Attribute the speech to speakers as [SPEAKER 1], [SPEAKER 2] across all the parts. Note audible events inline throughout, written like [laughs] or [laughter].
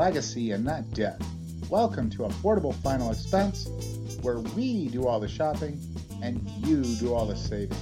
[SPEAKER 1] legacy and not debt. Welcome to Affordable Final Expense, where we do all the shopping and you do all the saving.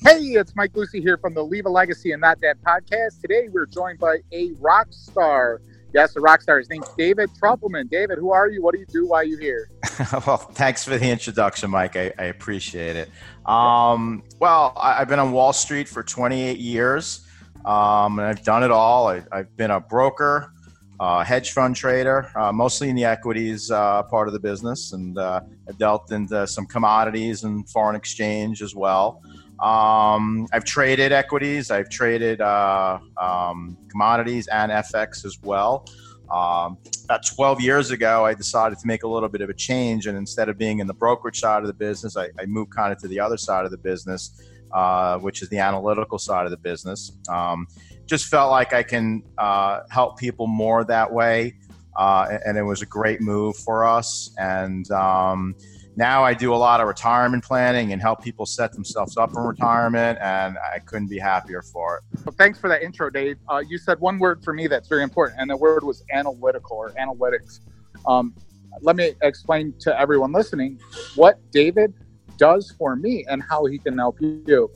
[SPEAKER 1] Hey, it's Mike Lucy here from the Leave a Legacy and Not Debt podcast. Today we're joined by a rock star. Yes, a rock star. His name's David Truffelman. David, who are you? What do you do? Why are you here? [laughs]
[SPEAKER 2] well, thanks for the introduction, Mike. I, I appreciate it. Um, well, I, have been on Wall Street for 28 years, um, and I've done it all. I, have been a broker, uh, hedge fund trader, uh, mostly in the equities uh, part of the business, and uh, I've dealt into some commodities and foreign exchange as well. Um, I've traded equities, I've traded uh, um, commodities and FX as well. Um, about 12 years ago, I decided to make a little bit of a change, and instead of being in the brokerage side of the business, I, I moved kind of to the other side of the business, uh, which is the analytical side of the business. Um, just felt like I can uh, help people more that way, uh, and it was a great move for us. And um, now I do a lot of retirement planning and help people set themselves up for retirement, and I couldn't be happier for it.
[SPEAKER 1] Well, thanks for that intro, Dave. Uh, you said one word for me that's very important, and the word was analytical or analytics. Um, let me explain to everyone listening what David does for me and how he can help you.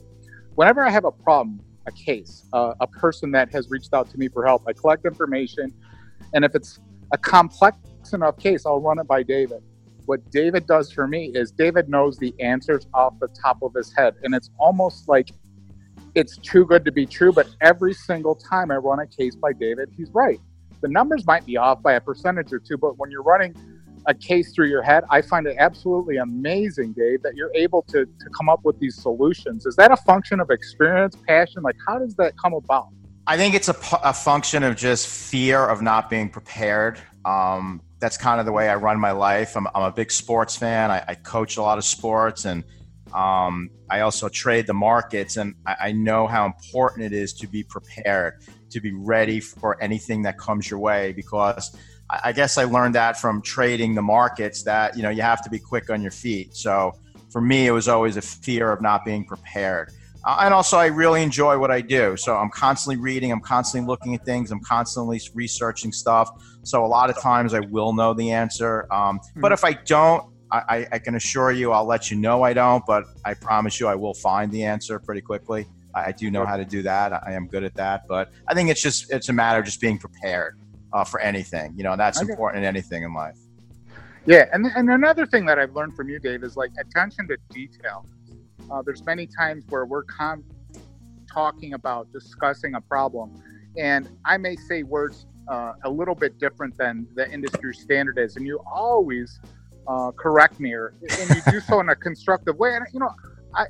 [SPEAKER 1] Whenever I have a problem, a case, uh, a person that has reached out to me for help, I collect information, and if it's a complex enough case, I'll run it by David what David does for me is David knows the answers off the top of his head. And it's almost like it's too good to be true. But every single time I run a case by David, he's right. The numbers might be off by a percentage or two, but when you're running a case through your head, I find it absolutely amazing, Dave, that you're able to, to come up with these solutions. Is that a function of experience, passion? Like, how does that come about?
[SPEAKER 2] I think it's a, a function of just fear of not being prepared. Um, that's kind of the way I run my life. I'm, I'm a big sports fan. I, I, coach a lot of sports, and um, I also trade the markets. And I, I, know how important it is to be prepared, to be ready for anything that comes your way. Because I, I guess I learned that from trading the markets that you know you have to be quick on your feet. So for me, it was always a fear of not being prepared. Uh, and also, I really enjoy what I do. So I'm constantly reading, I'm constantly looking at things, I'm constantly researching stuff. So a lot of times I will know the answer. Um, mm-hmm. But if I don't, I, I, can assure you I'll let you know I don't, but I promise you I will find the answer pretty quickly. I, I do know how to do that. I am good at that. But I think it's just it's a matter of just being prepared uh, for anything. You know, that's okay. important in anything in life.
[SPEAKER 1] Yeah, and, and another thing that I've learned from you, Dave, is like attention to detail. Uh, there's many times where we're talking about discussing a problem, and I may say words uh, a little bit different than the industry standard is, and you always uh, correct me, or and you do so in a constructive way. And you know, I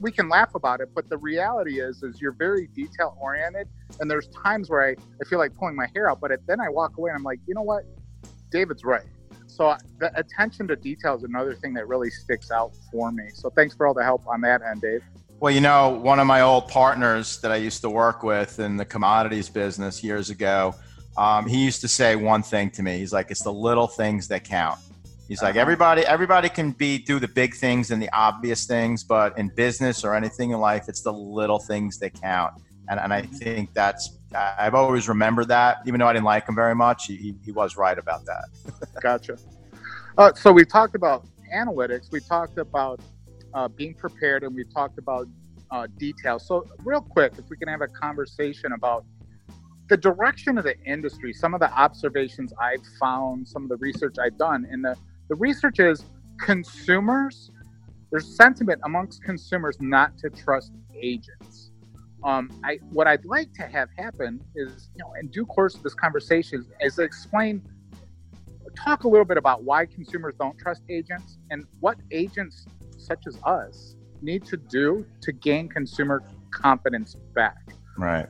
[SPEAKER 1] we can laugh about it, but the reality is, is you're very detail oriented, and there's times where I, I feel like pulling my hair out, but it, then I walk away and I'm like, you know what, David's right so the attention to detail is another thing that really sticks out for me. So thanks for all the help on that end, Dave.
[SPEAKER 2] Well, you know, one of my old partners that I used to work with in the commodities business years ago, um, he used to say one thing to me. He's like, "It's the little things that count." He's uh-huh. like, "Everybody, everybody can be do the big things and the obvious things, but in business or anything in life, it's the little things that count." And, and I mm-hmm. think that's I've always remembered that, even though I didn't like him very much. He, he was right about that. [laughs]
[SPEAKER 1] gotcha. Uh, so we talked about analytics. We talked about uh, being prepared, and we talked about uh, details. So real quick, if we can have a conversation about the direction of the industry, some of the observations I've found, some of the research I've done, and the the research is consumers. There's sentiment amongst consumers not to trust agents um, I what I'd like to have happen is, you know, in due course of this conversation, is explain, talk a little bit about why consumers don't trust agents and what agents such as us need to do to gain consumer confidence back.
[SPEAKER 2] Right.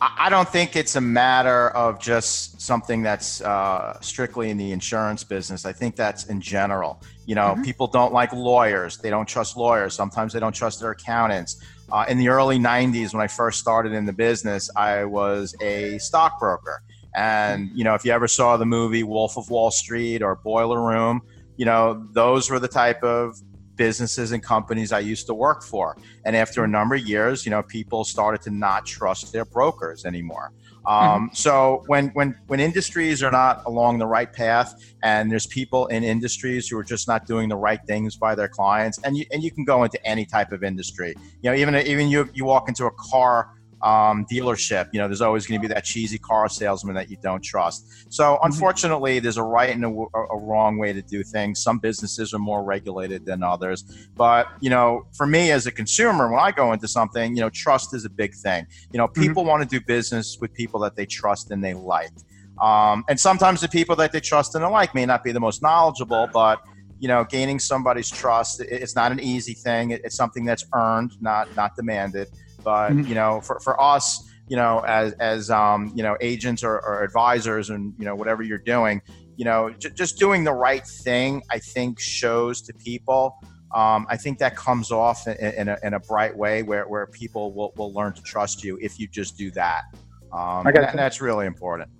[SPEAKER 2] I don't think it's a matter of just something that's uh, strictly in the insurance business. I think that's in general. You know, mm-hmm. people don't like lawyers. They don't trust lawyers. Sometimes they don't trust their accountants. Uh, in the early 90s, when I first started in the business, I was a stockbroker. And, you know, if you ever saw the movie Wolf of Wall Street or Boiler Room, you know, those were the type of businesses and companies I used to work for. And after a number of years, you know, people started to not trust their brokers anymore. Um, mm-hmm. So when when when industries are not along the right path, and there's people in industries who are just not doing the right things by their clients, and you and you can go into any type of industry. You know, even even you you walk into a car um, dealership, you know, there's always going to be that cheesy car salesman that you don't trust. So, mm-hmm. unfortunately, there's a right and a, a, wrong way to do things. Some businesses are more regulated than others. But, you know, for me as a consumer, when I go into something, you know, trust is a big thing. You know, people mm-hmm. want to do business with people that they trust and they like. Um, and sometimes the people that they trust and they like may not be the most knowledgeable, but you know, gaining somebody's trust, it's not an easy thing. It's something that's earned, not not demanded. But mm-hmm. you know, for, for us, you know, as as um, you know, agents or, or advisors, and you know, whatever you're doing, you know, j- just doing the right thing, I think shows to people. Um, I think that comes off in, in, a, in, a, bright way where, where people will, will learn to trust you if you just do that. Um, and, and that's really important.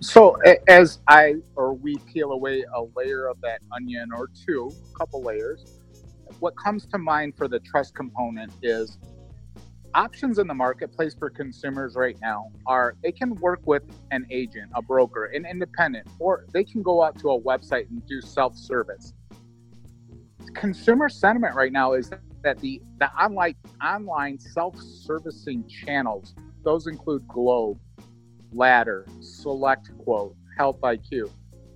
[SPEAKER 1] So as I or we peel away a layer of that onion or two, a couple layers, what comes to mind for the trust component is options in the marketplace for consumers right now are they can work with an agent, a broker, an independent, or they can go out to a website and do self-service. Consumer sentiment right now is that the the online online self-servicing channels, those include Globe, Ladder, Select Quote, Health IQ,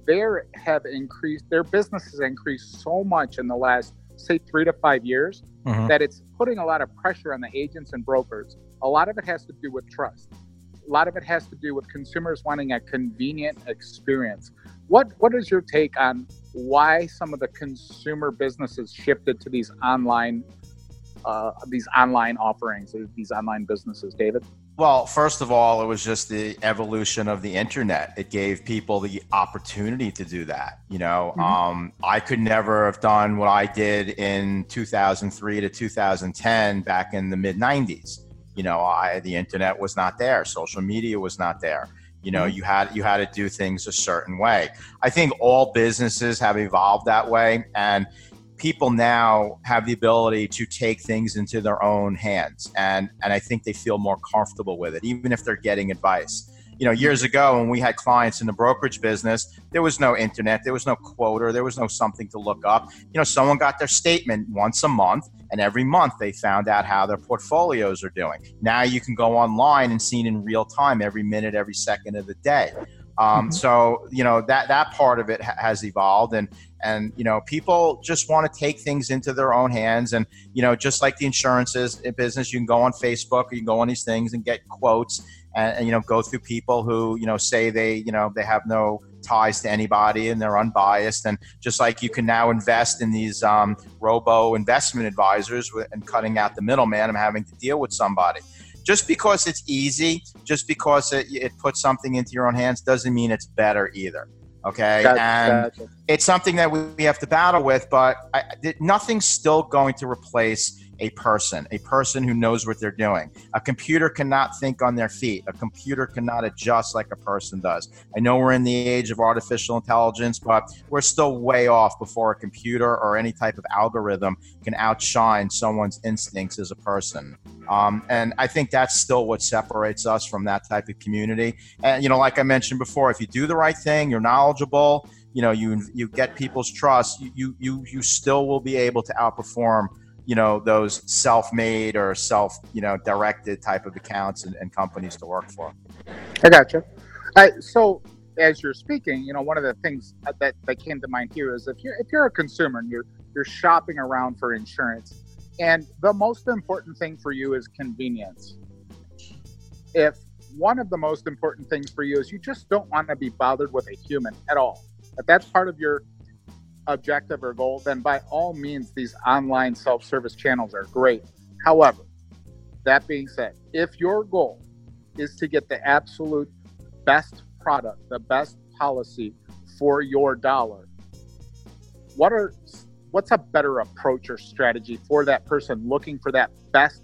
[SPEAKER 1] they have increased their business has increased so much in the last say three to five years mm-hmm. that it's putting a lot of pressure on the agents and brokers. A lot of it has to do with trust. A lot of it has to do with consumers wanting a convenient experience. What what is your take on why some of the consumer businesses shifted to these online uh, these online offerings, these online businesses, David?
[SPEAKER 2] Well, first of all, it was just the evolution of the internet. It gave people the opportunity to do that. You know, mm-hmm. um, I could never have done what I did in 2003 to 2010 back in the mid 90s. You know, I, the internet was not there, social media was not there. You know, mm-hmm. you had you had to do things a certain way. I think all businesses have evolved that way, and people now have the ability to take things into their own hands and and I think they feel more comfortable with it even if they're getting advice. You know, years ago when we had clients in the brokerage business, there was no internet, there was no quote, there was no something to look up. You know, someone got their statement once a month and every month they found out how their portfolios are doing. Now you can go online and see it in real time every minute, every second of the day. Um, mm-hmm. So you know that that part of it ha- has evolved, and and you know people just want to take things into their own hands, and you know just like the insurances in business, you can go on Facebook, or you can go on these things and get quotes, and, and you know go through people who you know say they you know they have no ties to anybody and they're unbiased and just like you can now invest in these um, robo investment advisors and cutting out the middleman and having to deal with somebody just because it's easy, just because it, it puts something into your own hands, doesn't mean it's better either. Okay, gotcha, and gotcha. it's something that we, we have to battle with, but I, nothing's still going to replace a person, a person who knows what they're doing. A computer cannot think on their feet. A computer cannot adjust like a person does. I know we're in the age of artificial intelligence, but we're still way off before a computer or any type of algorithm can outshine someone's instincts as a person. Um, and I think that's still what separates us from that type of community. And, you know, like I mentioned before, if you do the right thing, you're knowledgeable, you know, you, you get people's trust, you, you, you still will be able to outperform you know those self-made or self you know directed type of accounts and, and companies to work for.
[SPEAKER 1] I gotcha. Uh, so as you're speaking you know one of the things that, that came to mind here is if you're if you're a consumer and you're you're shopping around for insurance and the most important thing for you is convenience. If one of the most important things for you is you just don't want to be bothered with a human at all if that's part of your objective or goal, then by all means, these online self service channels are great. However, that being said, if your goal is to get the absolute best product, the best policy for your dollar, what are what's a better approach or strategy for that person looking for that best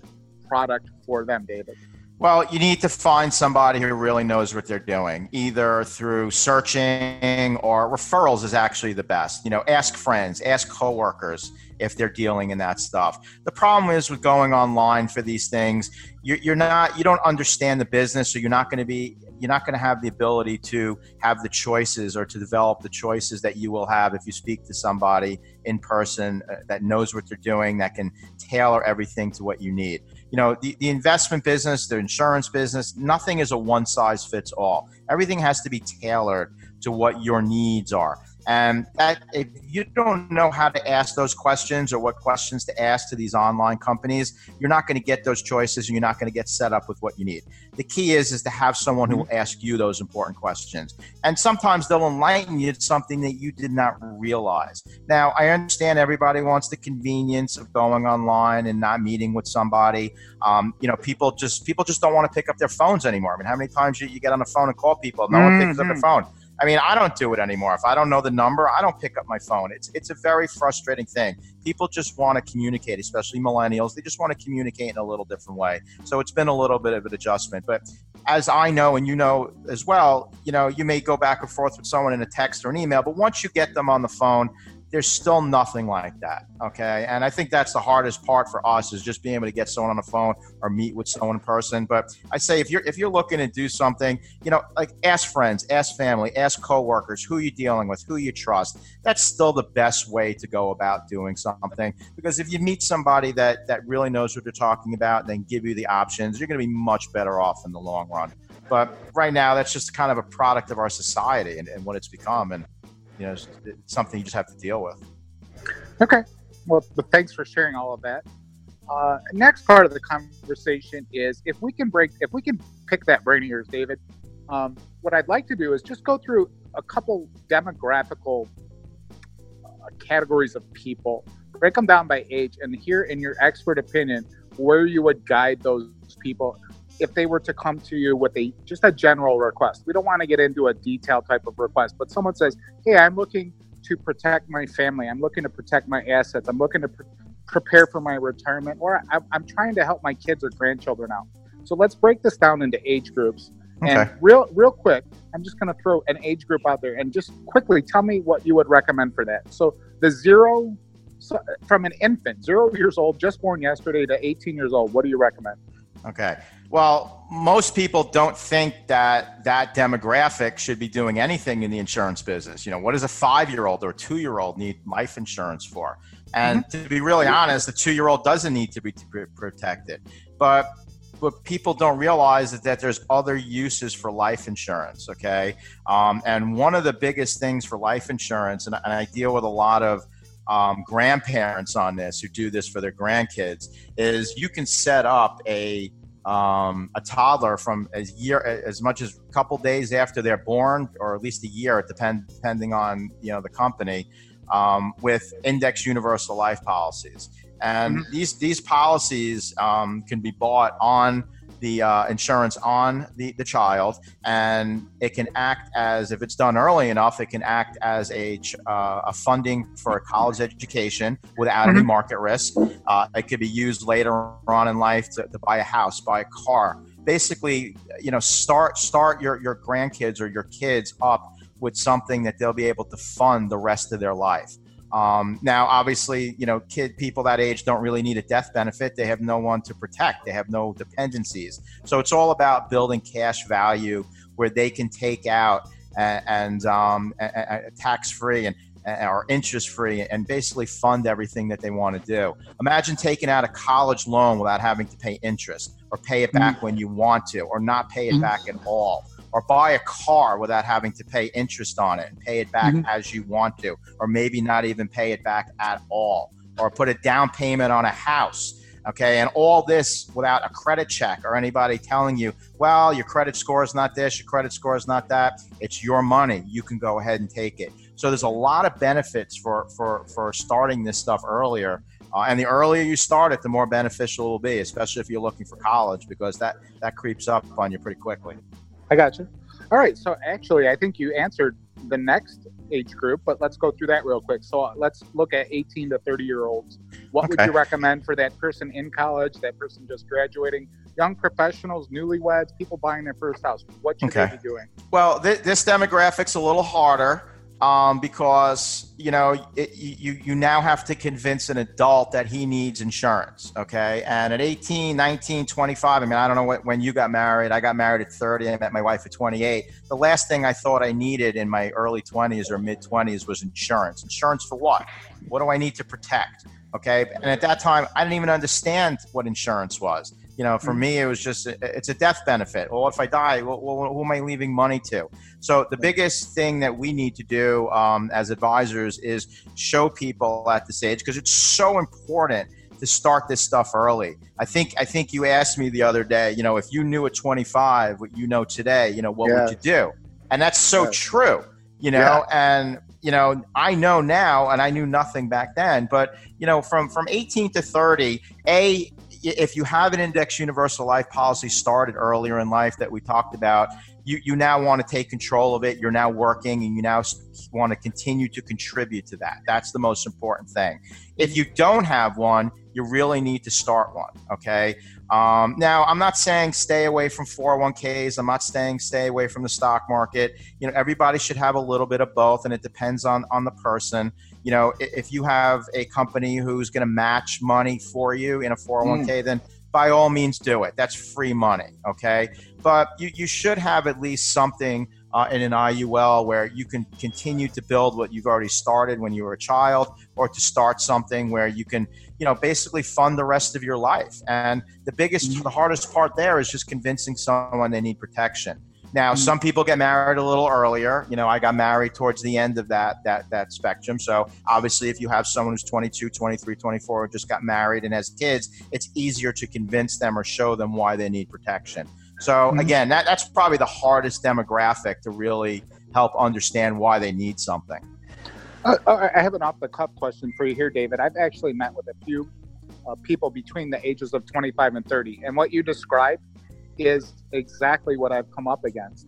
[SPEAKER 1] product for them, David?
[SPEAKER 2] Well, you need to find somebody who really knows what they're doing, either through searching or referrals is actually the best. You know, ask friends, ask coworkers if they're dealing in that stuff. The problem is with going online for these things, you're, not, you don't understand the business, so you're not going to be you're not going to have the ability to have the choices or to develop the choices that you will have if you speak to somebody in person uh, that knows what they're doing that can tailor everything to what you need you know the, the investment business the insurance business nothing is a one size fits all everything has to be tailored to what your needs are and that if you don't know how to ask those questions or what questions to ask to these online companies, you're not going to get those choices and you're not going to get set up with what you need. The key is is to have someone who will ask you those important questions. And sometimes they'll enlighten you to something that you did not realize. Now, I understand everybody wants the convenience of going online and not meeting with somebody. Um, you know, people just people just don't want to pick up their phones anymore. I mean, how many times you, you get on the phone and call people, no mm-hmm. one picks up their mm-hmm. phone. I mean, I don't do it anymore. If I don't know the number, I don't pick up my phone. It's it's a very frustrating thing. People just want to communicate, especially millennials. They just want to communicate in a little different way. So it's been a little bit of an adjustment. But as I know and you know as well, you know, you may go back and forth with someone in a text or an email, but once you get them on the phone, there's still nothing like that okay? And i think that's the hardest part for us is just being able to get someone on the phone or meet with someone in person. But i say if you're if you're looking to do something you know like ask friends ask family ask coworkers who you're dealing with who you trust that's still the best way to go about doing something. Because if you meet somebody that that really knows what they're talking about and then give you the options you're going to be much better off in the long run. But right now that's just kind of a product of our society and, and what it's become. And you know, it's, something you just have to deal with.
[SPEAKER 1] Okay. Well, thanks for sharing all of that. Uh, next part of the conversation is if we can break, if we can pick that brain of yours, David. Um, what I'd like to do is just go through a couple demographical uh, categories of people, break them down by age, and hear in your expert opinion where you would guide those people if they were to come to you with a just a general request. We don't want to get into a detailed type of request, but someone says, "Hey, I'm looking to protect my family. I'm looking to protect my assets. I'm looking to pre- prepare for my retirement, or I'm, I'm, trying to help my kids or grandchildren out." So let's break this down into age groups. Okay. And real, real quick, I'm just going to throw an age group out there and just quickly tell me what you would recommend for that. So the zero, so from an infant, zero years old, just born yesterday to 18 years old, what do you recommend?
[SPEAKER 2] Okay. Well, most people don't think that that demographic should be doing anything in the insurance business. You know, what does a five year old or two year old need life insurance for? And mm-hmm. to be really honest, the two year old doesn't need to be protected. But what people don't realize is that there's other uses for life insurance. Okay. Um, and one of the biggest things for life insurance, and, and I deal with a lot of um, grandparents on this who do this for their grandkids, is you can set up a um, a toddler from a year as much as a couple days after they're born, or at least a year, depend, depending on you know the company, um, with index universal life policies. And mm-hmm. these these policies um, can be bought on the uh, insurance on the, the child, and it can act as, if it's done early enough, it can act as a, uh, a funding for a college education without mm-hmm. any market risk. Uh, it could be used later on in life to, to buy a house, buy a car. Basically, you know, start start your, your grandkids or your kids up with something that they'll be able to fund the rest of their life. Um, now, obviously, you know, kid people that age don't really need a death benefit. They have no one to protect. They have no dependencies. So it's all about building cash value where they can take out and, and um, tax free and or interest free and basically fund everything that they want to do. Imagine taking out a college loan without having to pay interest or pay it back mm-hmm. when you want to or not pay it mm-hmm. back at all or buy a car without having to pay interest on it and pay it back mm-hmm. as you want to, or maybe not even pay it back at all, or put a down payment on a house. Okay, and all this without a credit check or anybody telling you, well, your credit score is not this, your credit score is not that. It's your money. You can go ahead and take it. So there's a lot of benefits for for for starting this stuff earlier. Uh, and the earlier you start it, the more beneficial it will be, especially if you're looking for college, because that that creeps up on you pretty quickly.
[SPEAKER 1] I got you. All right. So actually, I think you answered the next age group, but let's go through that real quick. So uh, let's look at 18 to 30 year olds. What okay. would you recommend for that person in college, that person just graduating? young professionals, newlyweds, people buying their first house? What should
[SPEAKER 2] Okay.
[SPEAKER 1] they be doing?
[SPEAKER 2] Well, th- this demographic's a little harder um, because you know it, you you now have to convince an adult that he needs insurance. Okay, and at 18, 19, 25. I mean, I don't know what, when you got married. I got married at 30. I met my wife at 28. The last thing I thought I needed in my early 20s or mid 20s was insurance. Insurance for what? What do I need to protect? Okay, and at that time, I didn't even understand what insurance was. You know, for me, it was just it's a death benefit. Well, if I die, well, who am I leaving money to? So the biggest thing that we need to do um, as advisors is show people at this age because it's so important to start this stuff early. I think I think you asked me the other day, you know, if you knew at 25 what you know today, you know, what
[SPEAKER 1] Yeah.
[SPEAKER 2] would you do? And that's so
[SPEAKER 1] Yes.
[SPEAKER 2] true, you know, and you know, I know now and I knew nothing back then, but you know, from from 18 to 30, a if you have an index universal life policy started earlier in life that we talked about, you, you now want to take control of it. You're now working and you now want to continue to contribute to that. That's the most important thing. If you don't have one, you really need to start one. Okay. Um, now, I'm not saying stay away from 401ks. I'm not saying stay away from the stock market. You know, everybody should have a little bit of both, and it depends on on the person. You know, if you have a company who's going to match money for you in a 401k, then by all means do it. That's free money. Okay. But you, you should have at least something uh, in an IUL where you can continue to build what you've already started when you were a child or to start something where you can, you know, basically fund the rest of your life. And the biggest, the hardest part there is just convincing someone they need protection. Now,
[SPEAKER 1] Mhm.
[SPEAKER 2] some people get married a little earlier. You know, I got married towards the end of that that that spectrum. So, obviously, if you have someone who's 22, 23, 24 who just got married and has kids, it's easier to convince them or show them why they need protection. So,
[SPEAKER 1] Mhm.
[SPEAKER 2] again, that, that's probably the hardest demographic to really help understand why they need something.
[SPEAKER 1] Uh, I have an off the cuff question for you here, David. I've actually met with a few uh, people between the ages of 25 and 30, and what you described is exactly what I've come up against.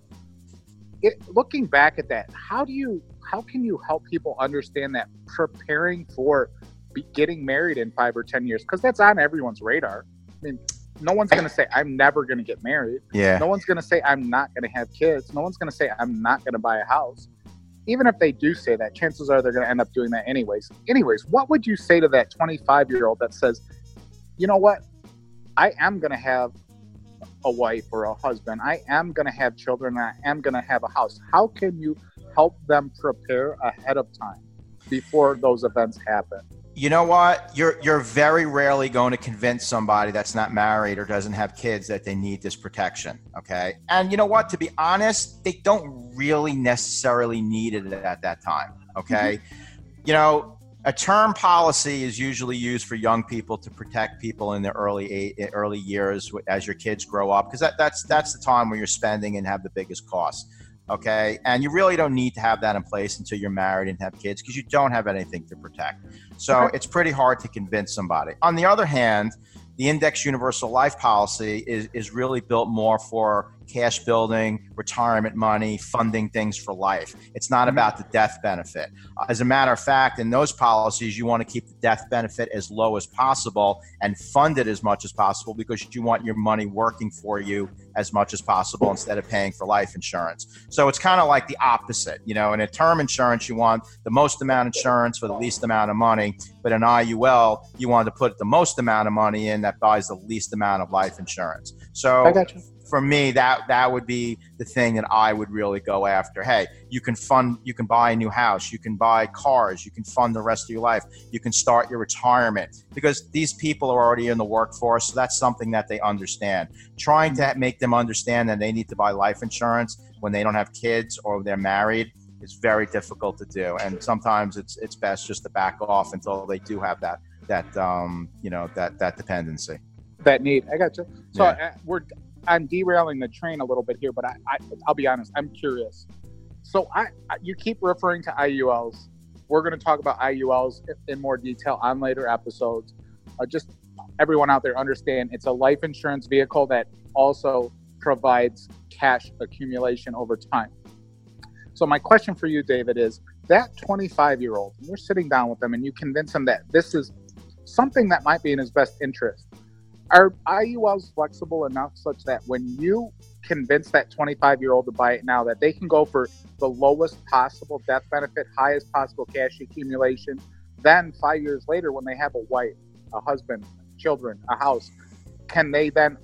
[SPEAKER 1] It, looking back at that, how do you, how can you help people understand that preparing for be, getting married in five or 10 years? Because that's on everyone's radar. I mean, no one's going to say, I'm never going to get married.
[SPEAKER 2] Yeah.
[SPEAKER 1] No one's going to say I'm not going to have kids. No one's going to say I'm not going to buy a house. Even if they do say that, chances are they're going to end up doing that anyways. Anyways, what would you say to that 25 year old that says, you know what? I am going to have a wife or a husband. I am going to have children. I am going to have a house. How can you help them prepare ahead of time before those events happen?
[SPEAKER 2] you know what you're you're very rarely going to convince somebody that's not married or doesn't have kids that they need this protection okay and you know what to be honest they don't really necessarily need it at that time okay mm-hmm. you know a term policy is usually used for young people to protect people in their early eight, early years as your kids grow up because that, that's that's the time where you're spending and have the biggest costs okay? And you really don't need to have that in place until you're married and have kids because you don't have anything to protect. So it's pretty hard to convince somebody. On the other hand the index universal life policy is, is really built more for cash building retirement money funding things for life it's not
[SPEAKER 1] Mhm.
[SPEAKER 2] about the death benefit as a matter of fact in those policies you want to keep the death benefit as low as possible and fund it as much as possible because you want your money working for you as much as possible instead of paying for life insurance so it's kind of like the opposite. You know, in a term insurance, you want the most amount of insurance for the least amount of money. But in IUL, you want to put the most amount of money in that buys the least amount of life insurance. So
[SPEAKER 1] I got you.
[SPEAKER 2] For me, that that would be the thing that I would really go after. Hey, you can fund, you can buy a new house, you can buy cars, you can fund the rest of your life, you can start your retirement because these people are already in the workforce. So that's something that they understand. Trying to make them understand that they need to buy life insurance when they don't have kids or they're married is very difficult to do. And sometimes it's it's best just to back off until they do have that that um, you know that that dependency.
[SPEAKER 1] that need. I got you. So
[SPEAKER 2] Yeah.
[SPEAKER 1] uh, we're I'm derailing the train a little bit here, but I, I I'll be honest, I'm curious. So I, I you keep referring to IULs. We're going to talk about IULs in- in more detail on later episodes. Uh, just everyone out there understand it's a life insurance vehicle that also provides cash accumulation over time. So my question for you, David, is that 25 year old, you're sitting down with them and you convince them that this is something that might be in his best interest are IULs flexible enough such that when you convince that 25 year old to buy it now, that they can go for the lowest possible death benefit, highest possible cash accumulation? Then, five years later, when they have a wife, a husband, children, a house, can they then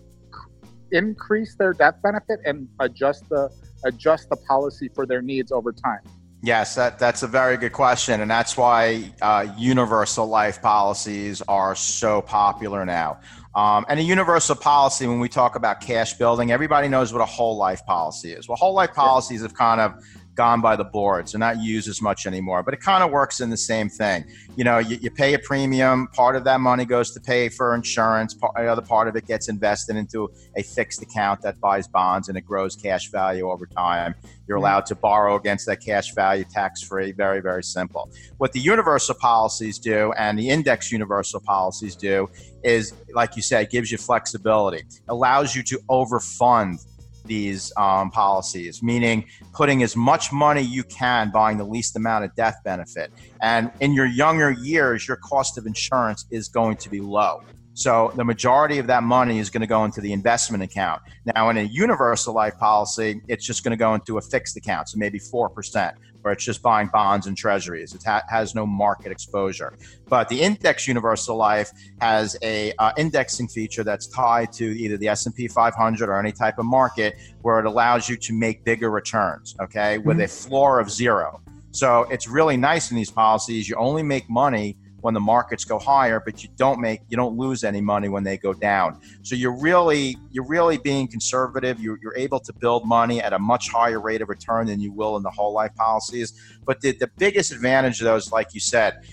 [SPEAKER 1] increase their death benefit and adjust the adjust the policy for their needs over time?
[SPEAKER 2] Yes, that, that's a very good question. And that's why uh, universal life policies are so popular now. Um, and a universal policy, when we talk about cash building, everybody knows what a whole life policy is. Well, whole life policies have kind of gone by the boards and not used as much anymore. But it kind of works in the same thing. You know, you, you, pay a premium, part of that money goes to pay for insurance, part, the other part of it gets invested into a fixed account that buys bonds and it grows cash value over time. You're mm-hmm. allowed to borrow against that cash value tax free. Very, very simple. What the universal policies do and the index universal policies do is, like you said, gives you flexibility, allows you to overfund these um, policies, meaning putting as much money you can buying the least amount of death benefit. And in your younger years, your cost of insurance is going to be low. So the majority of that money is going to go into the investment account. Now, in a universal life policy, it's just going to go into a fixed account, so maybe 4% where it's just buying bonds and treasuries. It ha- has no market exposure. But the index universal life has a uh, indexing feature that's tied to either the S&P 500 or any type of market where it allows you to make bigger returns, okay, with mm-hmm. a floor of zero. So it's really nice in these policies. You only make money when the markets go higher, but you don't make you don't lose any money when they go down. So you're really you're really being conservative. You're, you're able to build money at a much higher rate of return than you will in the whole life policies. But the, the biggest advantage of those, like you said,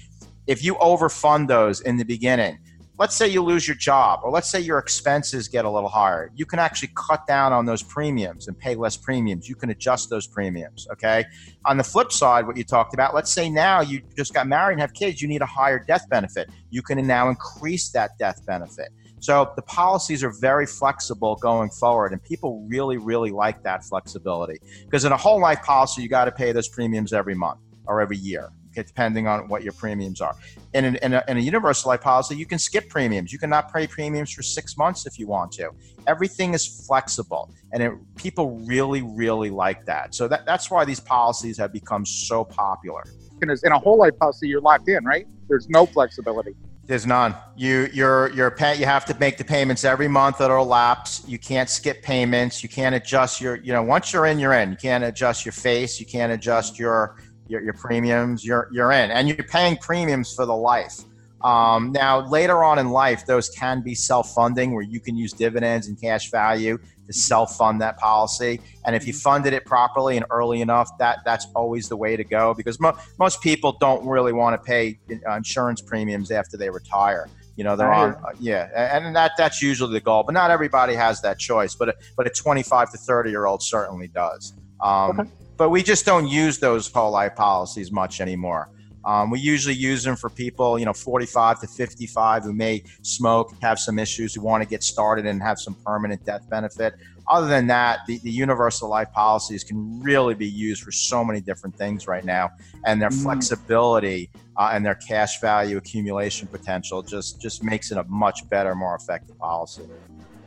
[SPEAKER 2] if you overfund those in the beginning, let's say you lose your job or let's say your expenses get a little higher. You can actually cut down on those premiums and pay less premiums. You can adjust those premiums okay? On the flip side what you talked about let's say now you just got married and have kids you need a higher death benefit. You can now increase that death benefit. So the policies are very flexible going forward, and people really, really like that flexibility. Because in a whole life policy, you got to pay those premiums every month or every year depending on what your premiums are. In, an, in, a, in a universal life policy, you can skip premiums. You cannot pay premiums for six months if you want to. Everything is flexible, and it, people really, really like that. So that, that's why these policies have become so popular.
[SPEAKER 1] In a whole life policy, you're locked in, right? There's no flexibility.
[SPEAKER 2] There's none. You you're you're pay, you have to make the payments every month that'll lapse. You can't skip payments. You can't adjust your you know once you're in, you're in. You can't adjust your face. You can't adjust your your, your premiums, you're, you're in. And you're paying premiums for the life. Um, now, later on in life, those can be self funding where you can use dividends and cash value to self fund that policy. And if you funded it properly and early enough, that, that's always the way to go because mo- most people don't really want to pay uh, insurance premiums after they retire. You know, they're on, uh, yeah, and that that's usually the goal. But not everybody has that choice. But a, but a 25 to 30 year old certainly does. Um, okay but we just don't use those whole life policies much anymore. Um, we usually use them for people, you know, 45 to 55 who may smoke, have some issues, who want to get started and have some permanent death benefit. Other than that, the, the universal life policies can really be used for so many different things right now, and their mm. flexibility uh, and their cash value accumulation potential just just makes it a much better, more effective policy.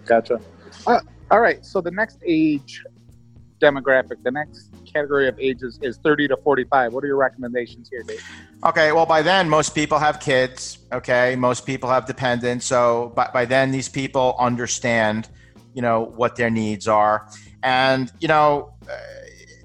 [SPEAKER 1] Gotcha. Uh, all right. So the next age demographic, the next category of ages is 30 to 45. What are your recommendations here, Dave?
[SPEAKER 2] Okay, well, by then, most people have kids, okay? Most people have dependents. So by, by then, these people understand, you know, what their needs are. And, you know, uh,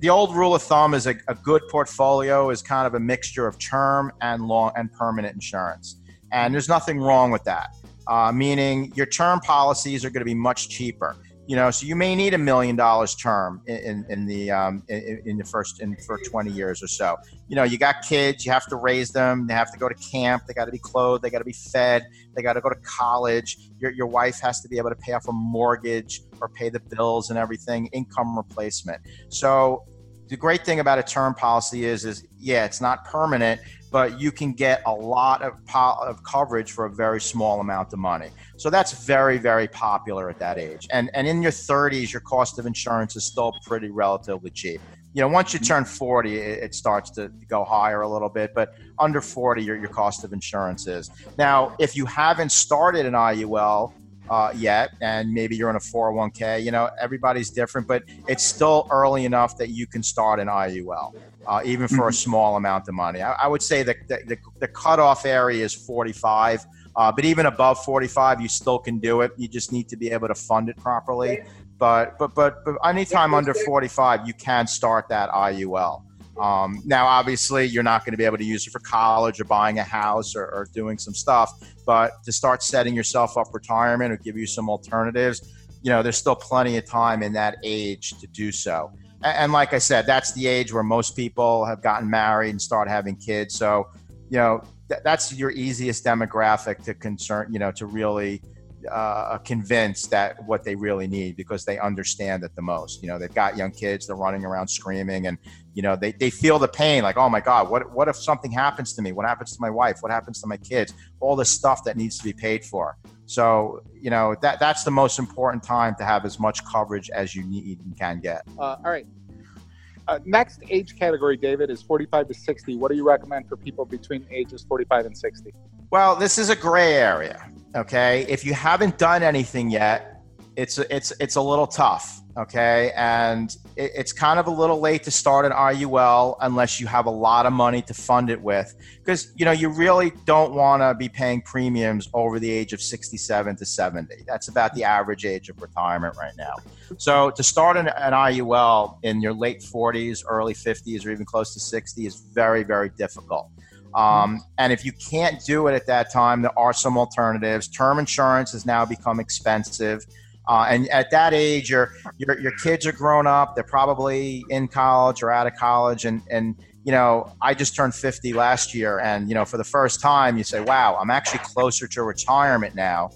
[SPEAKER 2] the old rule of thumb is a, a good portfolio is kind of a mixture of term and long and permanent insurance. And there's nothing wrong with that. Uh, meaning your term policies are going to be much cheaper you know so you may need a million dollars term in, in the um, in, in, the first in for 20 years or so. You know you got kids you have to raise them they have to go to camp they got to be clothed they got to be fed they got to go to college. Your, your wife has to be able to pay off a mortgage or pay the bills and everything income replacement. So the great thing about a term policy is is yeah it's not permanent but you can get a lot of, po- of coverage for a very small amount of money. So that's very, very popular at that age. And, and in your 30s, your cost of insurance is still pretty relatively cheap. You know, once you turn 40, it, it starts to go higher a little bit, but under 40, your, your cost of insurance is. Now, if you haven't started an IUL, uh, yet, and maybe you're in a 401k. You know, everybody's different, but it's still early enough that you can start an IUL, uh, even for mm-hmm. a small amount of money. I, I would say that the, the, the, cutoff area is 45, uh, but even above 45, you still can do it. You just need to be able to fund it properly. But but but, but anytime under 45, you can start that IUL. Um, now, obviously, you're not going to be able to use it for college or buying a house or, or doing some stuff, but to start setting yourself up retirement or give you some alternatives, you know, there's still plenty of time in that age to do so. And, like I said, that's the age where most people have gotten married and start having kids. So, you know, th- that's your easiest demographic to concern, you know, to really uh, convinced that what they really need because they understand it the most. You know, they've got young kids, they're running around screaming, and you know they, they feel the pain. Like, oh my God, what what if something happens to me? What happens to my wife? What happens to my kids? All the stuff that needs to be paid for. So you know that that's the most important time to have as much coverage as you need and can get.
[SPEAKER 1] Uh, all right. Uh, next age category, David, is 45 to 60. What do you recommend for people between ages 45 and 60?
[SPEAKER 2] Well, this is a gray area. Okay, if you haven't done anything yet, it's it's it's a little tough. Okay, and it, it's kind of a little late to start an IUL unless you have a lot of money to fund it with, because you know you really don't want to be paying premiums over the age of 67 to 70. That's about the average age of retirement right now. So to start an, an IUL in your late 40s, early 50s, or even close to 60 is very very difficult. Um, and if you can't do it at that time, there are some alternatives. Term insurance has now become expensive. Uh, and at that age, your, your, your kids are grown up. They're probably in college or out of college. And, and, you know, I just turned 50 last year. And, you know, for the first time, you say, wow, I'm actually closer to retirement now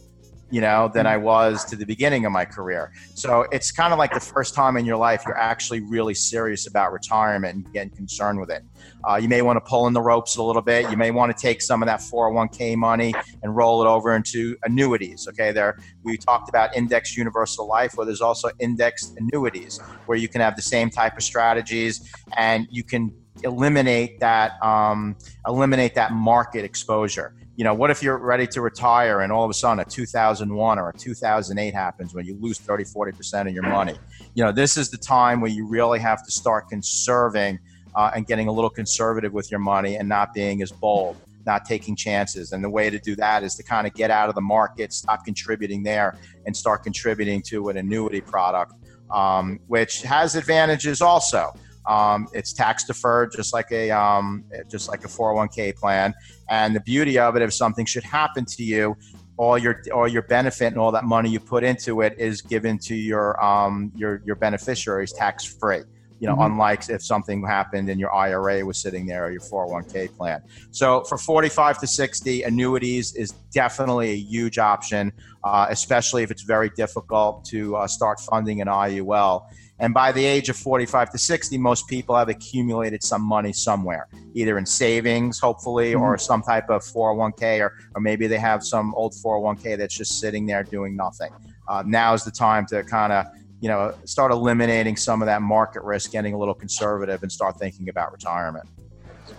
[SPEAKER 2] you know, than I was to the beginning of my career. So it's kind of like the first time in your life you're actually really serious about retirement and getting concerned with it. Uh, you may want to pull in the ropes a little bit. You may want to take some of that 401k money and roll it over into annuities. Okay, there we talked about indexed universal life, where there's also indexed annuities, where you can have the same type of strategies and you can eliminate that um, eliminate that market exposure you know, what if you're ready to retire and all of a sudden a 2001 or a 2008 happens when you lose 30, 40% of your money? You know, this is the time where you really have to start conserving uh, and getting a little conservative with your money and not being as bold, not taking chances. And the way to do that is to kind of get out of the market, stop contributing there, and start contributing to an annuity product, um, which has advantages also. Um, it's tax deferred, just like a um, just like a 401k plan. And the beauty of it, if something should happen to you, all your all your benefit and all that money you put into it is given to your um, your your beneficiaries tax free. You know, mm-hmm. unlike if something happened and your IRA was sitting there or your 401k plan. So for 45 to 60, annuities is definitely a huge option, uh, especially if it's very difficult to uh, start funding an IUL. And by the age of 45 to 60, most people have accumulated some money somewhere, either in savings, hopefully, mm-hmm. or some type of 401k, or, or maybe they have some old 401k that's just sitting there doing nothing. Uh, now is the time to kind of you know start eliminating some of that market risk, getting a little conservative, and start thinking about retirement.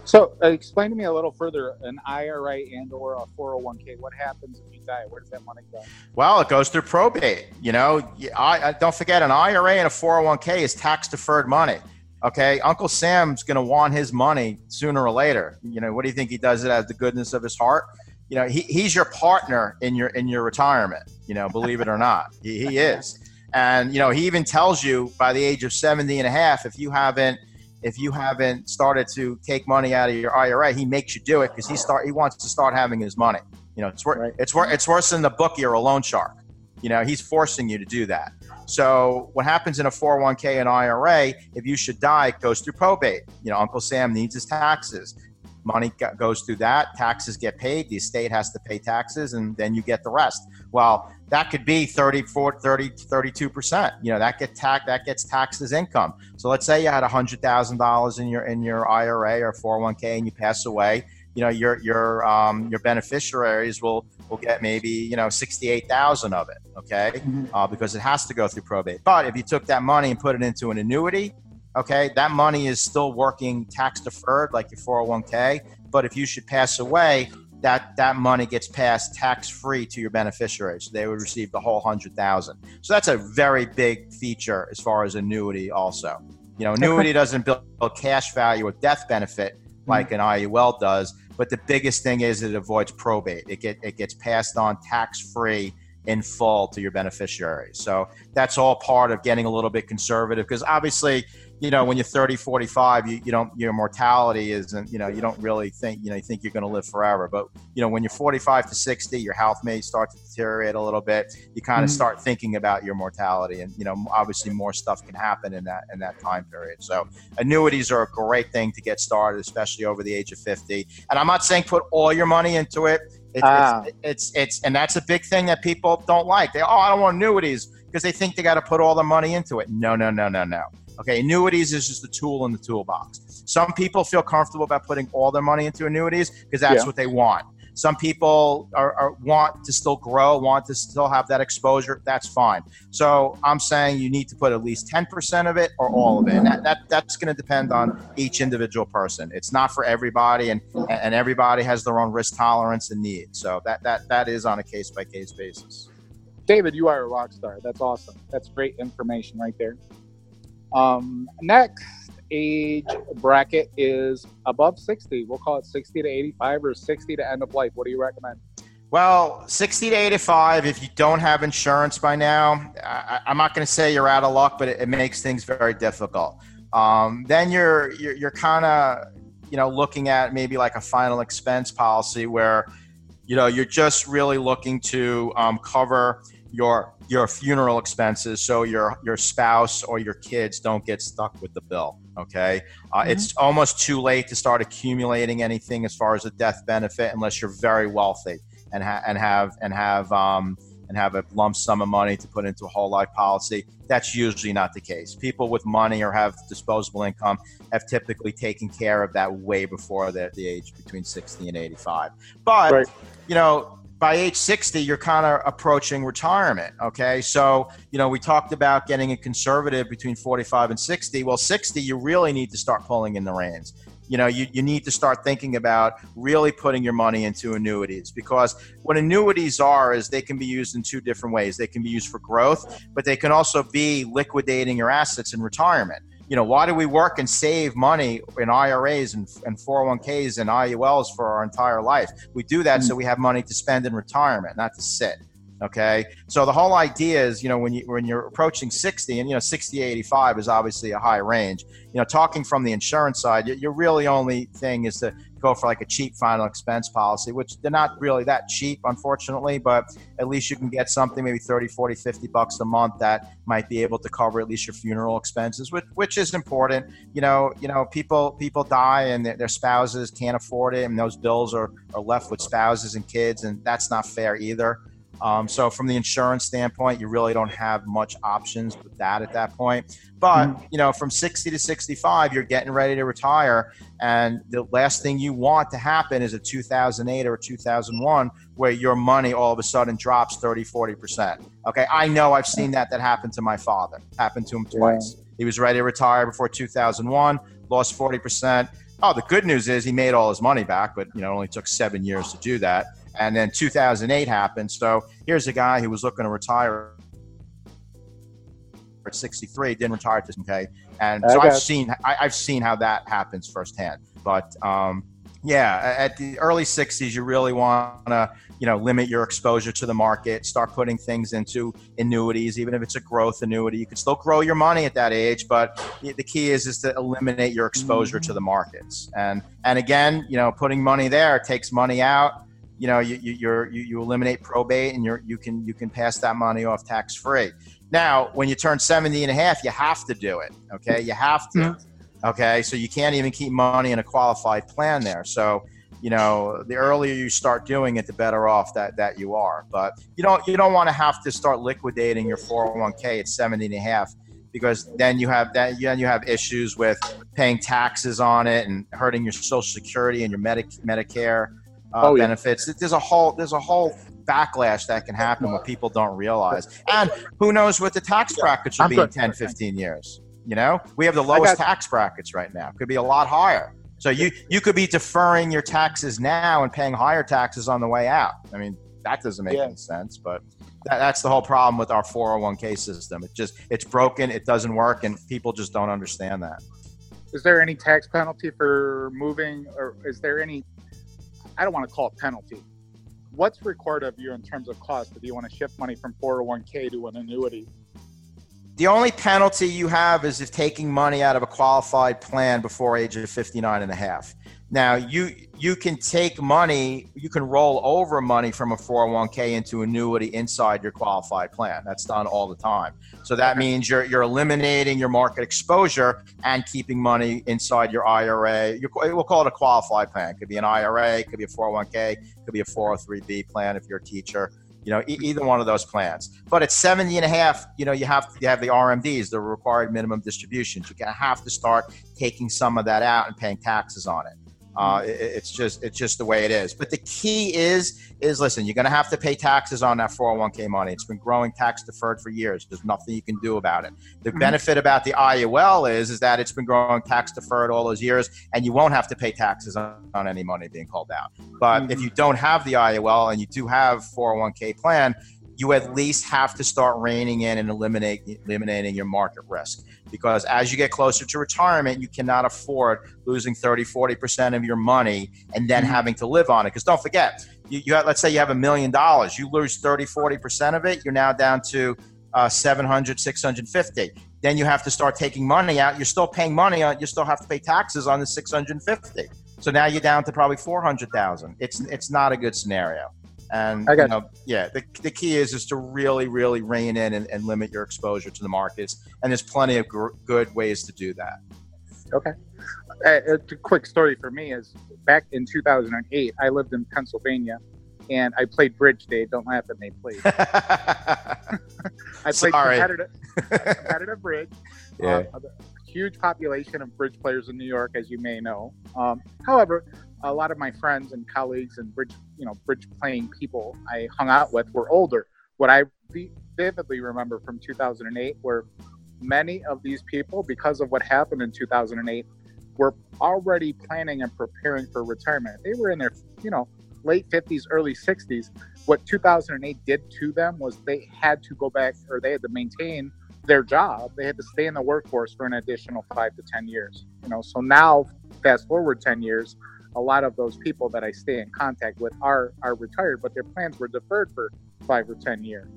[SPEAKER 1] So, uh, explain to me a little further an IRA and or a 401k. What happens if you die? Where does that money go?
[SPEAKER 2] Well, it goes through probate. You know, I, I don't forget an IRA and a 401k is tax deferred money. Okay, Uncle Sam's going to want his money sooner or later. You know, what do you think he does it out of the goodness of his heart? You know, he, he's your partner in your in your retirement. You know, believe it or not, he, he is. And you know, he even tells you by the age of 70 and a half, if you haven't if you haven't started to take money out of your IRA, he makes you do it because he start he wants to start having his money. You know, it's wor- right. it's wor- it's worse than the bookie or a loan shark. You know, he's forcing you to do that. So what happens in a 401k and IRA, if you should die, it goes through probate. You know, Uncle Sam needs his taxes. Money goes through that, taxes get paid, the estate has to pay taxes, and then you get the rest. Well, that could be 30, 40, 30, 32%. You know, that get tax that gets taxed as income. So let's say you had $100,000 in your in your IRA or 401k and you pass away, you know, your your um, your beneficiaries will will get maybe, you know, 68,000 of it, okay? Mm-hmm. Uh, because it has to go through probate. But if you took that money and put it into an annuity, okay, that money is still working tax deferred like your 401k. But if you should pass away, that that money gets passed tax free to your beneficiaries. So they would receive the whole hundred thousand. So that's a very big feature as far as annuity. Also, you know, annuity doesn't build cash value or death benefit mm-hmm. like an IUL does, but the biggest thing is it avoids probate. It get it gets passed on tax free in full to your beneficiaries. So that's all part of getting a little bit conservative because obviously you know, when you're 30, 45, you, you don't, your mortality isn't, you know, you don't really think, you know, you think you're going to live forever. But, you know, when you're 45 to 60, your health may start to deteriorate a little bit. You kind of mm-hmm. start thinking about your mortality and, you know, obviously more stuff can happen in that, in that time period. So annuities are a great thing to get started, especially over the age of 50. And I'm not saying put all your money into it. It's, ah. it's, it's, it's, and that's a big thing that people don't like. They, oh, I don't want annuities because they think they got to put all the money into it. No, no, no, no, no Okay, annuities is just a tool in the toolbox. Some people feel comfortable about putting all their money into annuities because that's yeah. what they want. Some people are, are, want to still grow, want to still have that exposure. That's fine. So I'm saying you need to put at least 10% of it or all of it. And that, that that's going to depend on each individual person. It's not for everybody, and and everybody has their own risk tolerance and need. So that that that is on a case by case basis.
[SPEAKER 1] David, you are a rock star. That's awesome. That's great information right there. Um, next age bracket is above 60. We'll call it 60 to 85 or 60 to end of life. What do you recommend?
[SPEAKER 2] Well, 60 to 85, if you don't have insurance by now, I, am not going to say you're out of luck, but it, it makes things very difficult. Um, then you're, you're, you're kind of, you know, looking at maybe like a final expense policy where, you know, you're just really looking to um, cover your your funeral expenses so your your spouse or your kids don't get stuck with the bill okay uh, mm-hmm. it's almost too late to start accumulating anything as far as a death benefit unless you're very wealthy and, ha- and have and have um, and have a lump sum of money to put into a whole life policy that's usually not the case people with money or have disposable income have typically taken care of that way before the, the age between 60 and 85 but right. you know by age 60 you're kind of approaching retirement okay? So you know we talked about getting a conservative between 45 and 60 well 60 you really need to start pulling in the reins. You know you, you need to start thinking about really putting your money into annuities because what annuities are is they can be used in two different ways. They can be used for growth but they can also be liquidating your assets in retirement you know, why do we work and save money in IRAs and, and 401ks and IULs for our entire life? We do that mm-hmm. so we have money to spend in retirement, not to sit. Okay. So the whole idea is, you know, when you when you're approaching 60 and you know 60 85 is obviously a high range. You know, talking from the insurance side, your really only thing is to go for like a cheap final expense policy, which they're not really that cheap, unfortunately, but at least you can get something maybe 30, 40, 50 bucks a month that might be able to cover at least your funeral expenses, which, which is important. You know, you know, people, people die and their, their spouses can't afford it and those bills are, are left with spouses and kids. And that's not fair either. Um, so from the insurance standpoint, you really don't have much options with that at that point. But mm-hmm. you know, from 60 to 65, you're getting ready to retire, and the last thing you want to happen is a 2008 or 2001 where your money all of a sudden drops 30, 40 percent. Okay, I know I've seen that. That happened to my father. Happened to him twice. He was ready to retire before 2001, lost 40 percent. Oh, the good news is he made all his money back, but you know, it only took seven years to do that. And then 2008 happened. So here's a guy who was looking to retire at 63, didn't retire to okay. And so I've seen I, have seen how that happens firsthand. But um, yeah, at the early 60s, you really want to you know limit your exposure to the market. Start putting things into annuities, even if it's a growth annuity. You can still grow your money at that age, but the key is is to eliminate your exposure mm-hmm. to the markets. And and again, you know, putting money there takes money out you know you, you you you eliminate probate and you're you can you can pass that money off tax free now when you turn 70 and a half you have to do it okay? You have to mm-hmm. okay? So you can't even keep money in a qualified plan there. So you know the earlier you start doing it the better off that that you are. But you don't you don't want to have to start liquidating your 401k at 70 and a half because then you have that then you have issues with paying taxes on it and hurting your social security and your Medi- medicare uh, oh, benefits. Yeah. There's a whole there's a whole backlash that can happen what people don't realize. And who knows what the tax brackets should be in 10, 15 years. You know, we have the lowest tax brackets right now. Could be a lot higher. So you you could be deferring your taxes now and paying higher taxes on the way out. I mean, that doesn't make yeah. any sense. But that, that's the whole problem with our 401k system. It just it's broken. It doesn't work, and people just don't understand that.
[SPEAKER 1] Is there any tax penalty for moving, or is there any? I don't want to call it penalty. What's required of you in terms of cost if you want to shift money from 401k to an annuity?
[SPEAKER 2] The only penalty you have is if taking money out of a qualified plan before age of 59 and a half. Now you you can take money, you can roll over money from a 401k into annuity inside your qualified plan. That's done all the time. So that means you're you're eliminating your market exposure and keeping money inside your IRA. we'll call it a qualified plan. It could be an IRA, it could be a 401k, it could be a 403b plan if you're a teacher. You know, e- mm-hmm. either one of those plans. But at 70 and a half, you know, you have to you have the RMDs, the required minimum distributions. You're going to have to start taking some of that out and paying taxes on it. Uh, it, it's just it's just the way it is. But the key is is listen, you're going to have to pay taxes on that 401k money. It's been growing tax deferred for years. There's nothing you can do about it. The mm-hmm. benefit about the IUL is is that it's been growing tax deferred all those years, and you won't have to pay taxes on, on any money being called out. But mm-hmm. if you don't have the IUL and you do have 401k plan, you at least have to start reining in and eliminate, eliminating your market risk. Because as you get closer to retirement, you cannot afford losing 30, 40% of your money and then mm-hmm. having to live on it. Because don't forget, you, you have, let's say you have a million dollars, you lose 30, 40% of it, you're now down to uh, 700, 650. Then you have to start taking money out. You're still paying money on, you still have to pay taxes on the 650. So now you're down to probably 400,000. It's, it's not a good scenario. And you know, yeah, the, the key is is to really, really rein in and, and limit your exposure to the markets. And there's plenty of gr- good ways to do that.
[SPEAKER 1] Okay. Uh, a quick story for me is back in 2008, I lived in Pennsylvania and I played bridge day. Don't laugh at me, please. [laughs] I played competitive, [laughs] competitive bridge. Yeah. Uh, huge population of bridge players in New York, as you may know. Um, however, a lot of my friends and colleagues and bridge, you know, bridge playing people I hung out with were older. What I vividly remember from 2008 were many of these people, because of what happened in 2008, were already planning and preparing for retirement. They were in their, you know, late 50s, early 60s. What 2008 did to them was they had to go back or they had to maintain their job. They had to stay in the workforce for an additional five to 10 years. You know, so now fast forward 10 years, a lot of those people that I stay in contact with are are retired, but their plans were deferred for five or ten years.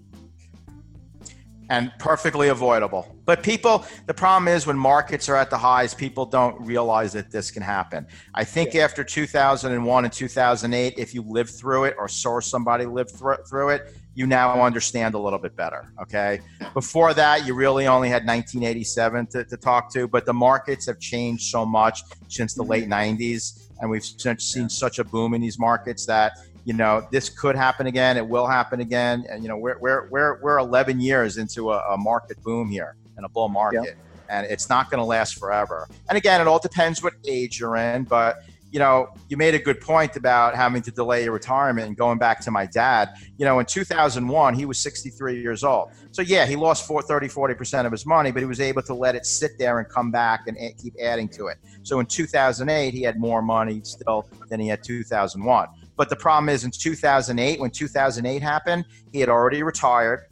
[SPEAKER 2] And perfectly avoidable. But people, the problem is when markets are at the highs, people don't realize that this can happen. I think yeah. after 2001 and 2008, if you lived through it or saw somebody live through, through it, you now understand a little bit better. Okay. Before that, you really only had 1987 to, to talk to, but the markets have changed so much since the mm-hmm. late 90s and we've seen such a boom in these markets that you know this could happen again. It will happen again, and you know we're we're we're, we're 11 years into a, a market boom here and a bull market. Yep. And it's not going to last forever. And again, it all depends what age you're in. But you know, you made a good point about having to delay your retirement and going back to my dad. You know, in 2001, he was 63 years old. So, yeah, he lost 4, 30, 40% of his money, but he was able to let it sit there and come back and keep adding to it. So, in 2008, he had more money still than he had 2001. But the problem is in 2008, when 2008 happened, he had already retired.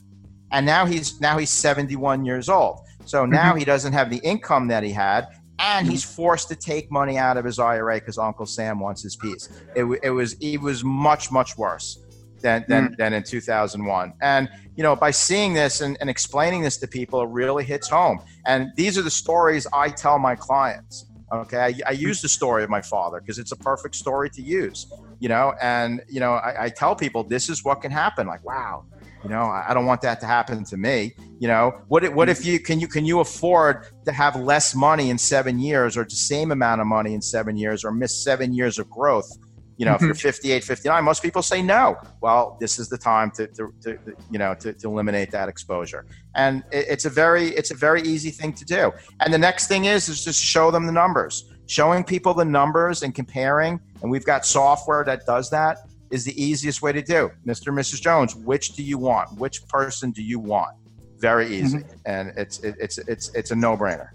[SPEAKER 2] And now he's now he's 71 years old. So now mm-hmm. he doesn't have the income that he had and he's forced to take money out of his IRA because Uncle Sam wants his piece. It, it was it was much much worse than than, mm. than in 2001. And you know, by seeing this and, and explaining this to people, it really hits home. And these are the stories I tell my clients. Okay, I, I use the story of my father because it's a perfect story to use. You know, and you know, I, I tell people this is what can happen. Like, wow, you know, I don't want that to happen to me. You know, what if, what if you can you can you afford to have less money in seven years, or the same amount of money in seven years, or miss seven years of growth? You know, if you're mm-hmm. 58, 59, most people say no. Well, this is the time to, to, to you know to, to, eliminate that exposure, and it, it's a very it's a very easy thing to do. And the next thing is is just show them the numbers, showing people the numbers and comparing. And we've got software that does that is the easiest way to do. Mr. and Mrs. Jones, which do you want? Which person do you want? Very easy, mm-hmm. and it's it, it's it's it's a no brainer.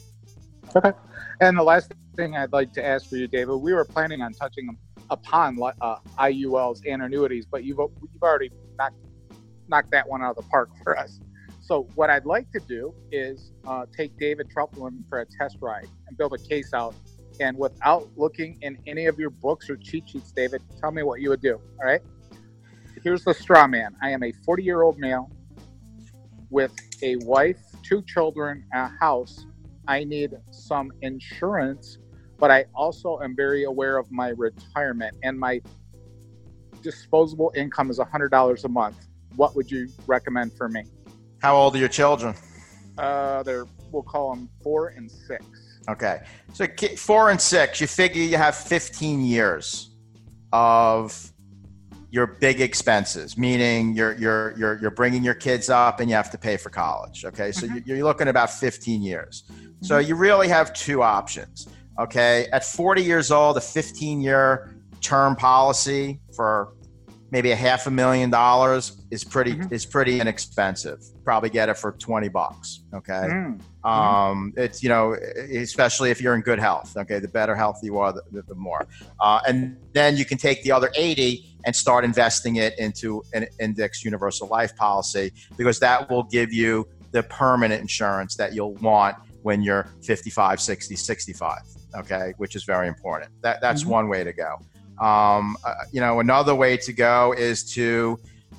[SPEAKER 1] Okay. And the last thing I'd like to ask for you, David, we were planning on touching upon uh, IULs and annuities, but you've you've already knocked knocked that one out of the park for us. So what I'd like to do is uh, take David Truffelman for a test ride and build a case out. And without looking in any of your books or cheat sheets, David, tell me what you would do. All right. Here's the straw man. I am a 40 year old male with a wife, two children, a house. I need some insurance, but I also am very aware of my retirement and my disposable income is $100 a month. What would you recommend for me?
[SPEAKER 2] How old are your children?
[SPEAKER 1] Uh, they're we'll call them four and six.
[SPEAKER 2] Okay, so four and six. You figure you have 15 years of your big expenses, meaning you're you're you're you're bringing your kids up and you have to pay for college. Okay, so mm-hmm. you're looking at about 15 years. Mm-hmm. So you really have two options. Okay, at 40 years old, a 15 year term policy for maybe a half a million dollars is pretty mm-hmm. is pretty inexpensive. Probably get it for twenty bucks. Okay, mm-hmm. um, it's you know especially if you're in good health. Okay, the better health you are, the, the more. Uh, and then you can take the other eighty and start investing it into an index universal life policy because that will give you the permanent insurance that you'll want when you're 55 60 65 okay which is very important that that's mm-hmm. one way to go um, uh, you know, another way to go is to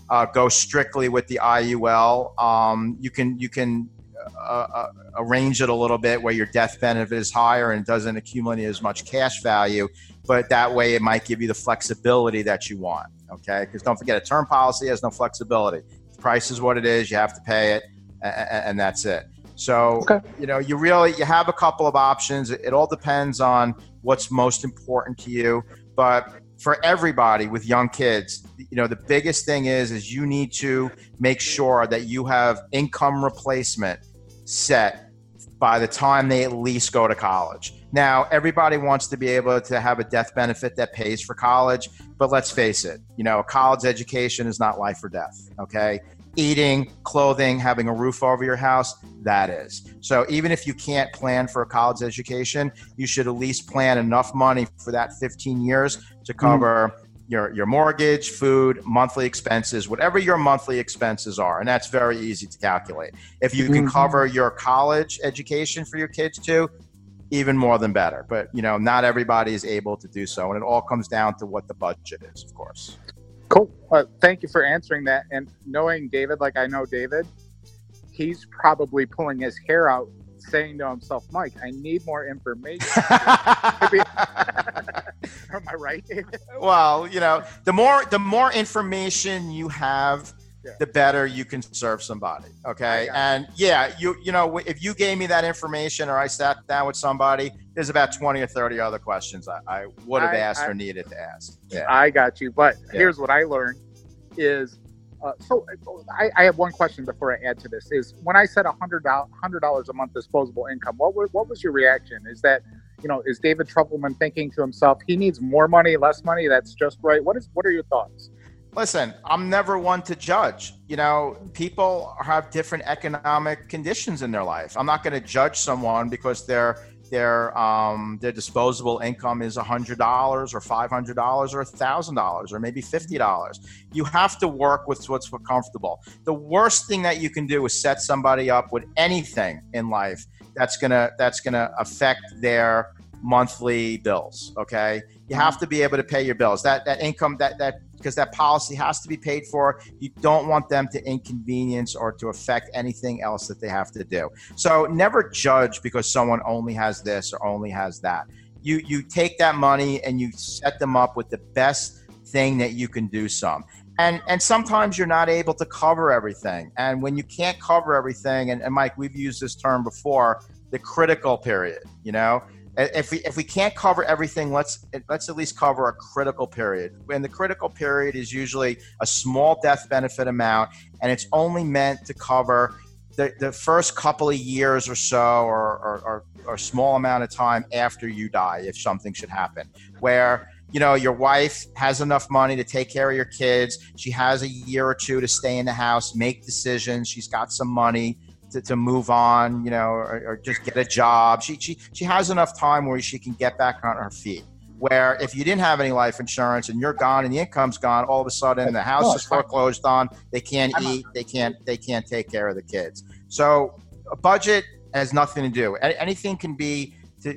[SPEAKER 2] uh, go strictly with the IUL. Um, you can you can uh, uh, arrange it a little bit where your death benefit is higher and doesn't accumulate as much cash value, but that way it might give you the flexibility that you want. Okay, because don't forget, a term policy has no flexibility. The price is what it is. You have to pay it, and, and that's it. So okay. you know, you really you have a couple of options. It all depends on what's most important to you. But for everybody with young kids, you know, the biggest thing is is you need to make sure that you have income replacement set by the time they at least go to college. Now, everybody wants to be able to have a death benefit that pays for college, but let's face it, you know, a college education is not life or death, okay? Eating, clothing, having a roof over your house, that is. So even if you can't plan for a college education, you should at least plan enough money for that 15 years to cover mm. your, your mortgage, food, monthly expenses, whatever your monthly expenses are. And that's very easy to calculate. If you can mm-hmm. cover your college education for your kids too, even more than better. But you know, not everybody is able to do so. And it all comes down to what the budget is, of course.
[SPEAKER 1] Cool. Well, thank you for answering that. And knowing David, like I know David, he's probably pulling his hair out, saying to himself, "Mike, I need more information." [laughs] [laughs] Am I right, David?
[SPEAKER 2] Well, you know, the more the more information you have yeah. the better you can serve somebody. Okay. And yeah, you you know, if you gave me that information or I sat down with somebody, there's about 20 or 30 other questions I, I would have I, asked I, or needed to ask.
[SPEAKER 1] Yeah. I got you. But yeah. here's what I learned is uh, so I, I, have one question before I add to this is when I said $100, $100 a month disposable income, what, was, what was your reaction? Is that, you know, is David Truffelman thinking to himself, he needs more money, less money? That's just right. What is, what are your thoughts?
[SPEAKER 2] listen, I'm never one to judge. You know, people have different economic conditions in their life. I'm not going to judge someone because their their um, their disposable income is hundred dollars or five hundred dollars or thousand dollars or maybe fifty dollars. You have to work with what's comfortable. The worst thing that you can do is set somebody up with anything in life that's gonna that's gonna affect their monthly bills. Okay, you have to be able to pay your bills. That that income that that because that policy has to be paid for. You don't want them to inconvenience or to affect anything else that they have to do. So never judge because someone only has this or only has that. You you take that money and you set them up with the best thing that you can do some. And and sometimes you're not able to cover everything. And when you can't cover everything, and, and Mike, we've used this term before, the critical period, you know, if we if we can't cover everything let's let's at least cover a critical period. And the critical period is usually a small death benefit amount and it's only meant to cover the, the first couple of years or so or, or, or, or small amount of time after you die if something should happen where you know your wife has enough money to take care of your kids. She has a year or two to stay in the house make decisions. She's got some money to, to move on, you know, or, or, just get a job. She, she, she has enough time where she can get back on her feet. Where if you didn't have any life insurance and you're gone and the income's gone, all of a sudden the house is foreclosed on. They can't eat. They can't. They can't take care of the kids. So a budget has nothing to do. Anything can be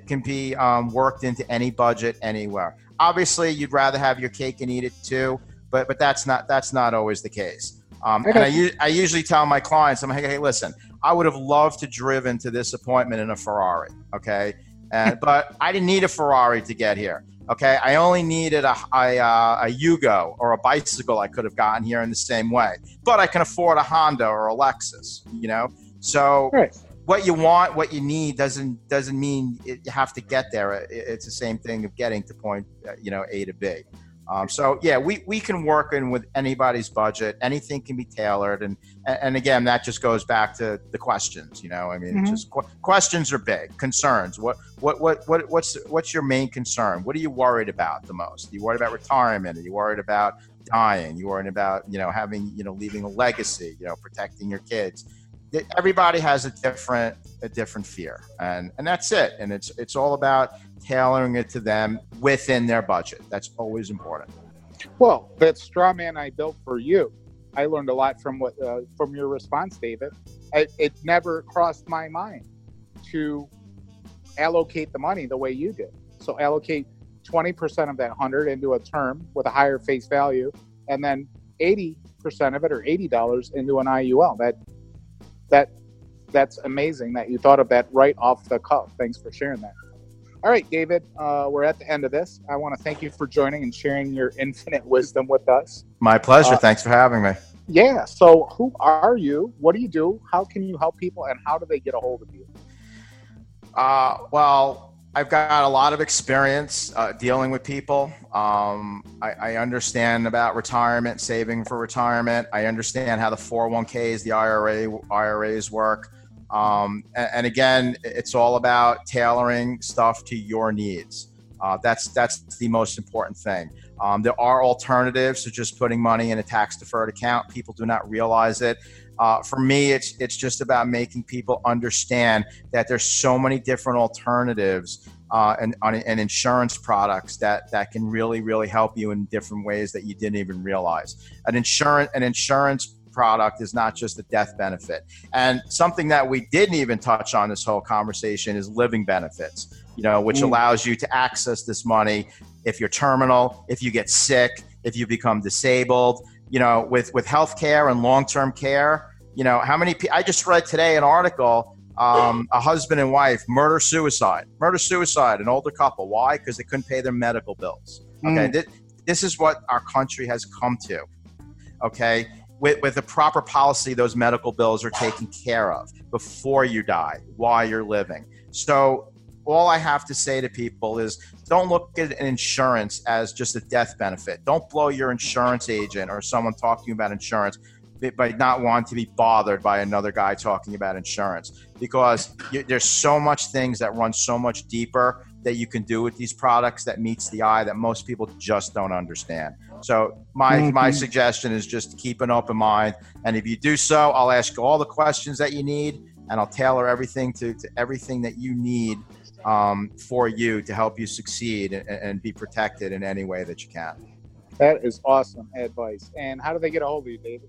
[SPEAKER 2] can be um, worked into any budget anywhere. Obviously, you'd rather have your cake and eat it too, but but that's not that's not always the case. Um, okay. And I, I usually tell my clients, I'm like, hey, listen, I would have loved to driven to this appointment in a Ferrari, okay, and, [laughs] but I didn't need a Ferrari to get here. Okay, I only needed a, a, uh, a Yugo or a bicycle I could have gotten here in the same way, but I can afford a Honda or a Lexus, you know. So right what you want, what you need doesn't doesn't mean it, you have to get there. It, it's the same thing of getting to point, uh, you know, A to B. Um, so yeah, we, we can work in with anybody's budget. Anything can be tailored, and and again, that just goes back to the questions. You know, I mean, mm-hmm. just qu- questions are big. Concerns. What what what what what's what's your main concern? What are you worried about the most? Are you worried about retirement? Are you worried about dying? You worried about you know having you know leaving a legacy? You know, protecting your kids everybody has a different a different fear. And and that's it. And it's it's all about tailoring it to them within their budget. That's always important.
[SPEAKER 1] Well that straw man i built for you i learned a lot from what uh, from your response david. I, it never crossed my mind to allocate the money the way you did. So allocate 20% of that 100 into a term with a higher face value and then 80% of it or $80 into an iul that that that's amazing that you thought of that right off the cuff. Thanks for sharing that. All right, David, uh, we're at the end of this. I want to thank you for joining and sharing your [laughs] infinite wisdom with us.
[SPEAKER 2] My pleasure. Uh, Thanks for having me.
[SPEAKER 1] Yeah. So, who are you? What do you do? How can you help people? And how do they get a hold of you?
[SPEAKER 2] Uh, well, I've got a lot of experience uh, dealing with people. Um, I, I, understand about retirement, saving for retirement. I understand how the 401ks, the IRA, IRAs work. Um, and, and, again, it's all about tailoring stuff to your needs. Uh, that's that's the most important thing. Um, there are alternatives to just putting money in a tax deferred account. People do not realize it. Uh, for me, it's it's just about making people understand that there's so many different alternatives uh, and, and insurance products that that can really really help you in different ways that you didn't even realize. An insurance an insurance product is not just a death benefit. And something that we didn't even touch on this whole conversation is living benefits. You know, which mm. allows you to access this money if you're terminal, if you get sick, if you become disabled you know, with with healthcare and long term care. You know, how many? I just read today an article. Um, a husband and wife murder suicide, murder suicide, an older couple. Why? Because they couldn't pay their medical bills. Okay, mm. this, this is what our country has come to. Okay, with, with a proper policy, those medical bills are taken care of before you die, while you're living. So all I have to say to people is don't look at an insurance as just a death benefit. Don't blow your insurance agent or someone talking about insurance by not wanting to be bothered by another guy talking about insurance because you, there's so much things that run so much deeper that you can do with these products that meets the eye that most people just don't understand. So my mm-hmm. my suggestion is just keep an open mind, and if you do so, I'll ask all the questions that you need, and I'll tailor everything to, to everything that you need um, for you to help you succeed and, and, be protected in any way that you can.
[SPEAKER 1] That is awesome advice. And how do they get a hold of you, David?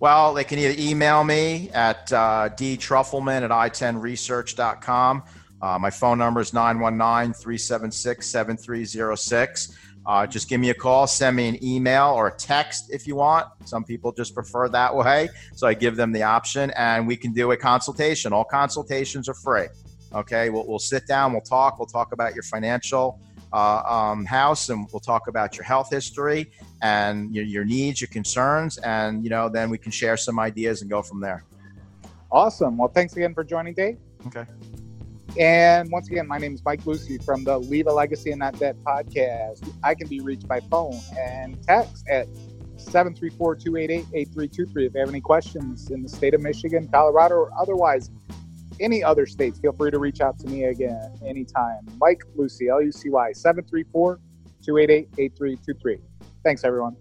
[SPEAKER 2] Well, they can either email me at uh, dtruffelman at i10research.com. Uh, my phone number is 919 376 7306. Uh, just give me a call, send me an email or a text if you want. Some people just prefer that way. So I give them the option and we can do a consultation. All consultations are free. Okay, we'll, we'll sit down, we'll talk, we'll talk about your financial uh, um, house, and we'll talk about your health history and your, your needs, your concerns, and you know, then we can share some ideas and go from there.
[SPEAKER 1] Awesome. Well, thanks again for joining, Dave.
[SPEAKER 2] Okay.
[SPEAKER 1] And once again, my name is Mike Lucy from the Leave a Legacy and Not Dead podcast. I can be reached by phone and text at 734 288 8323 if you have any questions in the state of Michigan, Colorado, or otherwise any other states, feel free to reach out to me again anytime. Mike Lucy, L U C Y, 734 288 8323. Thanks, everyone.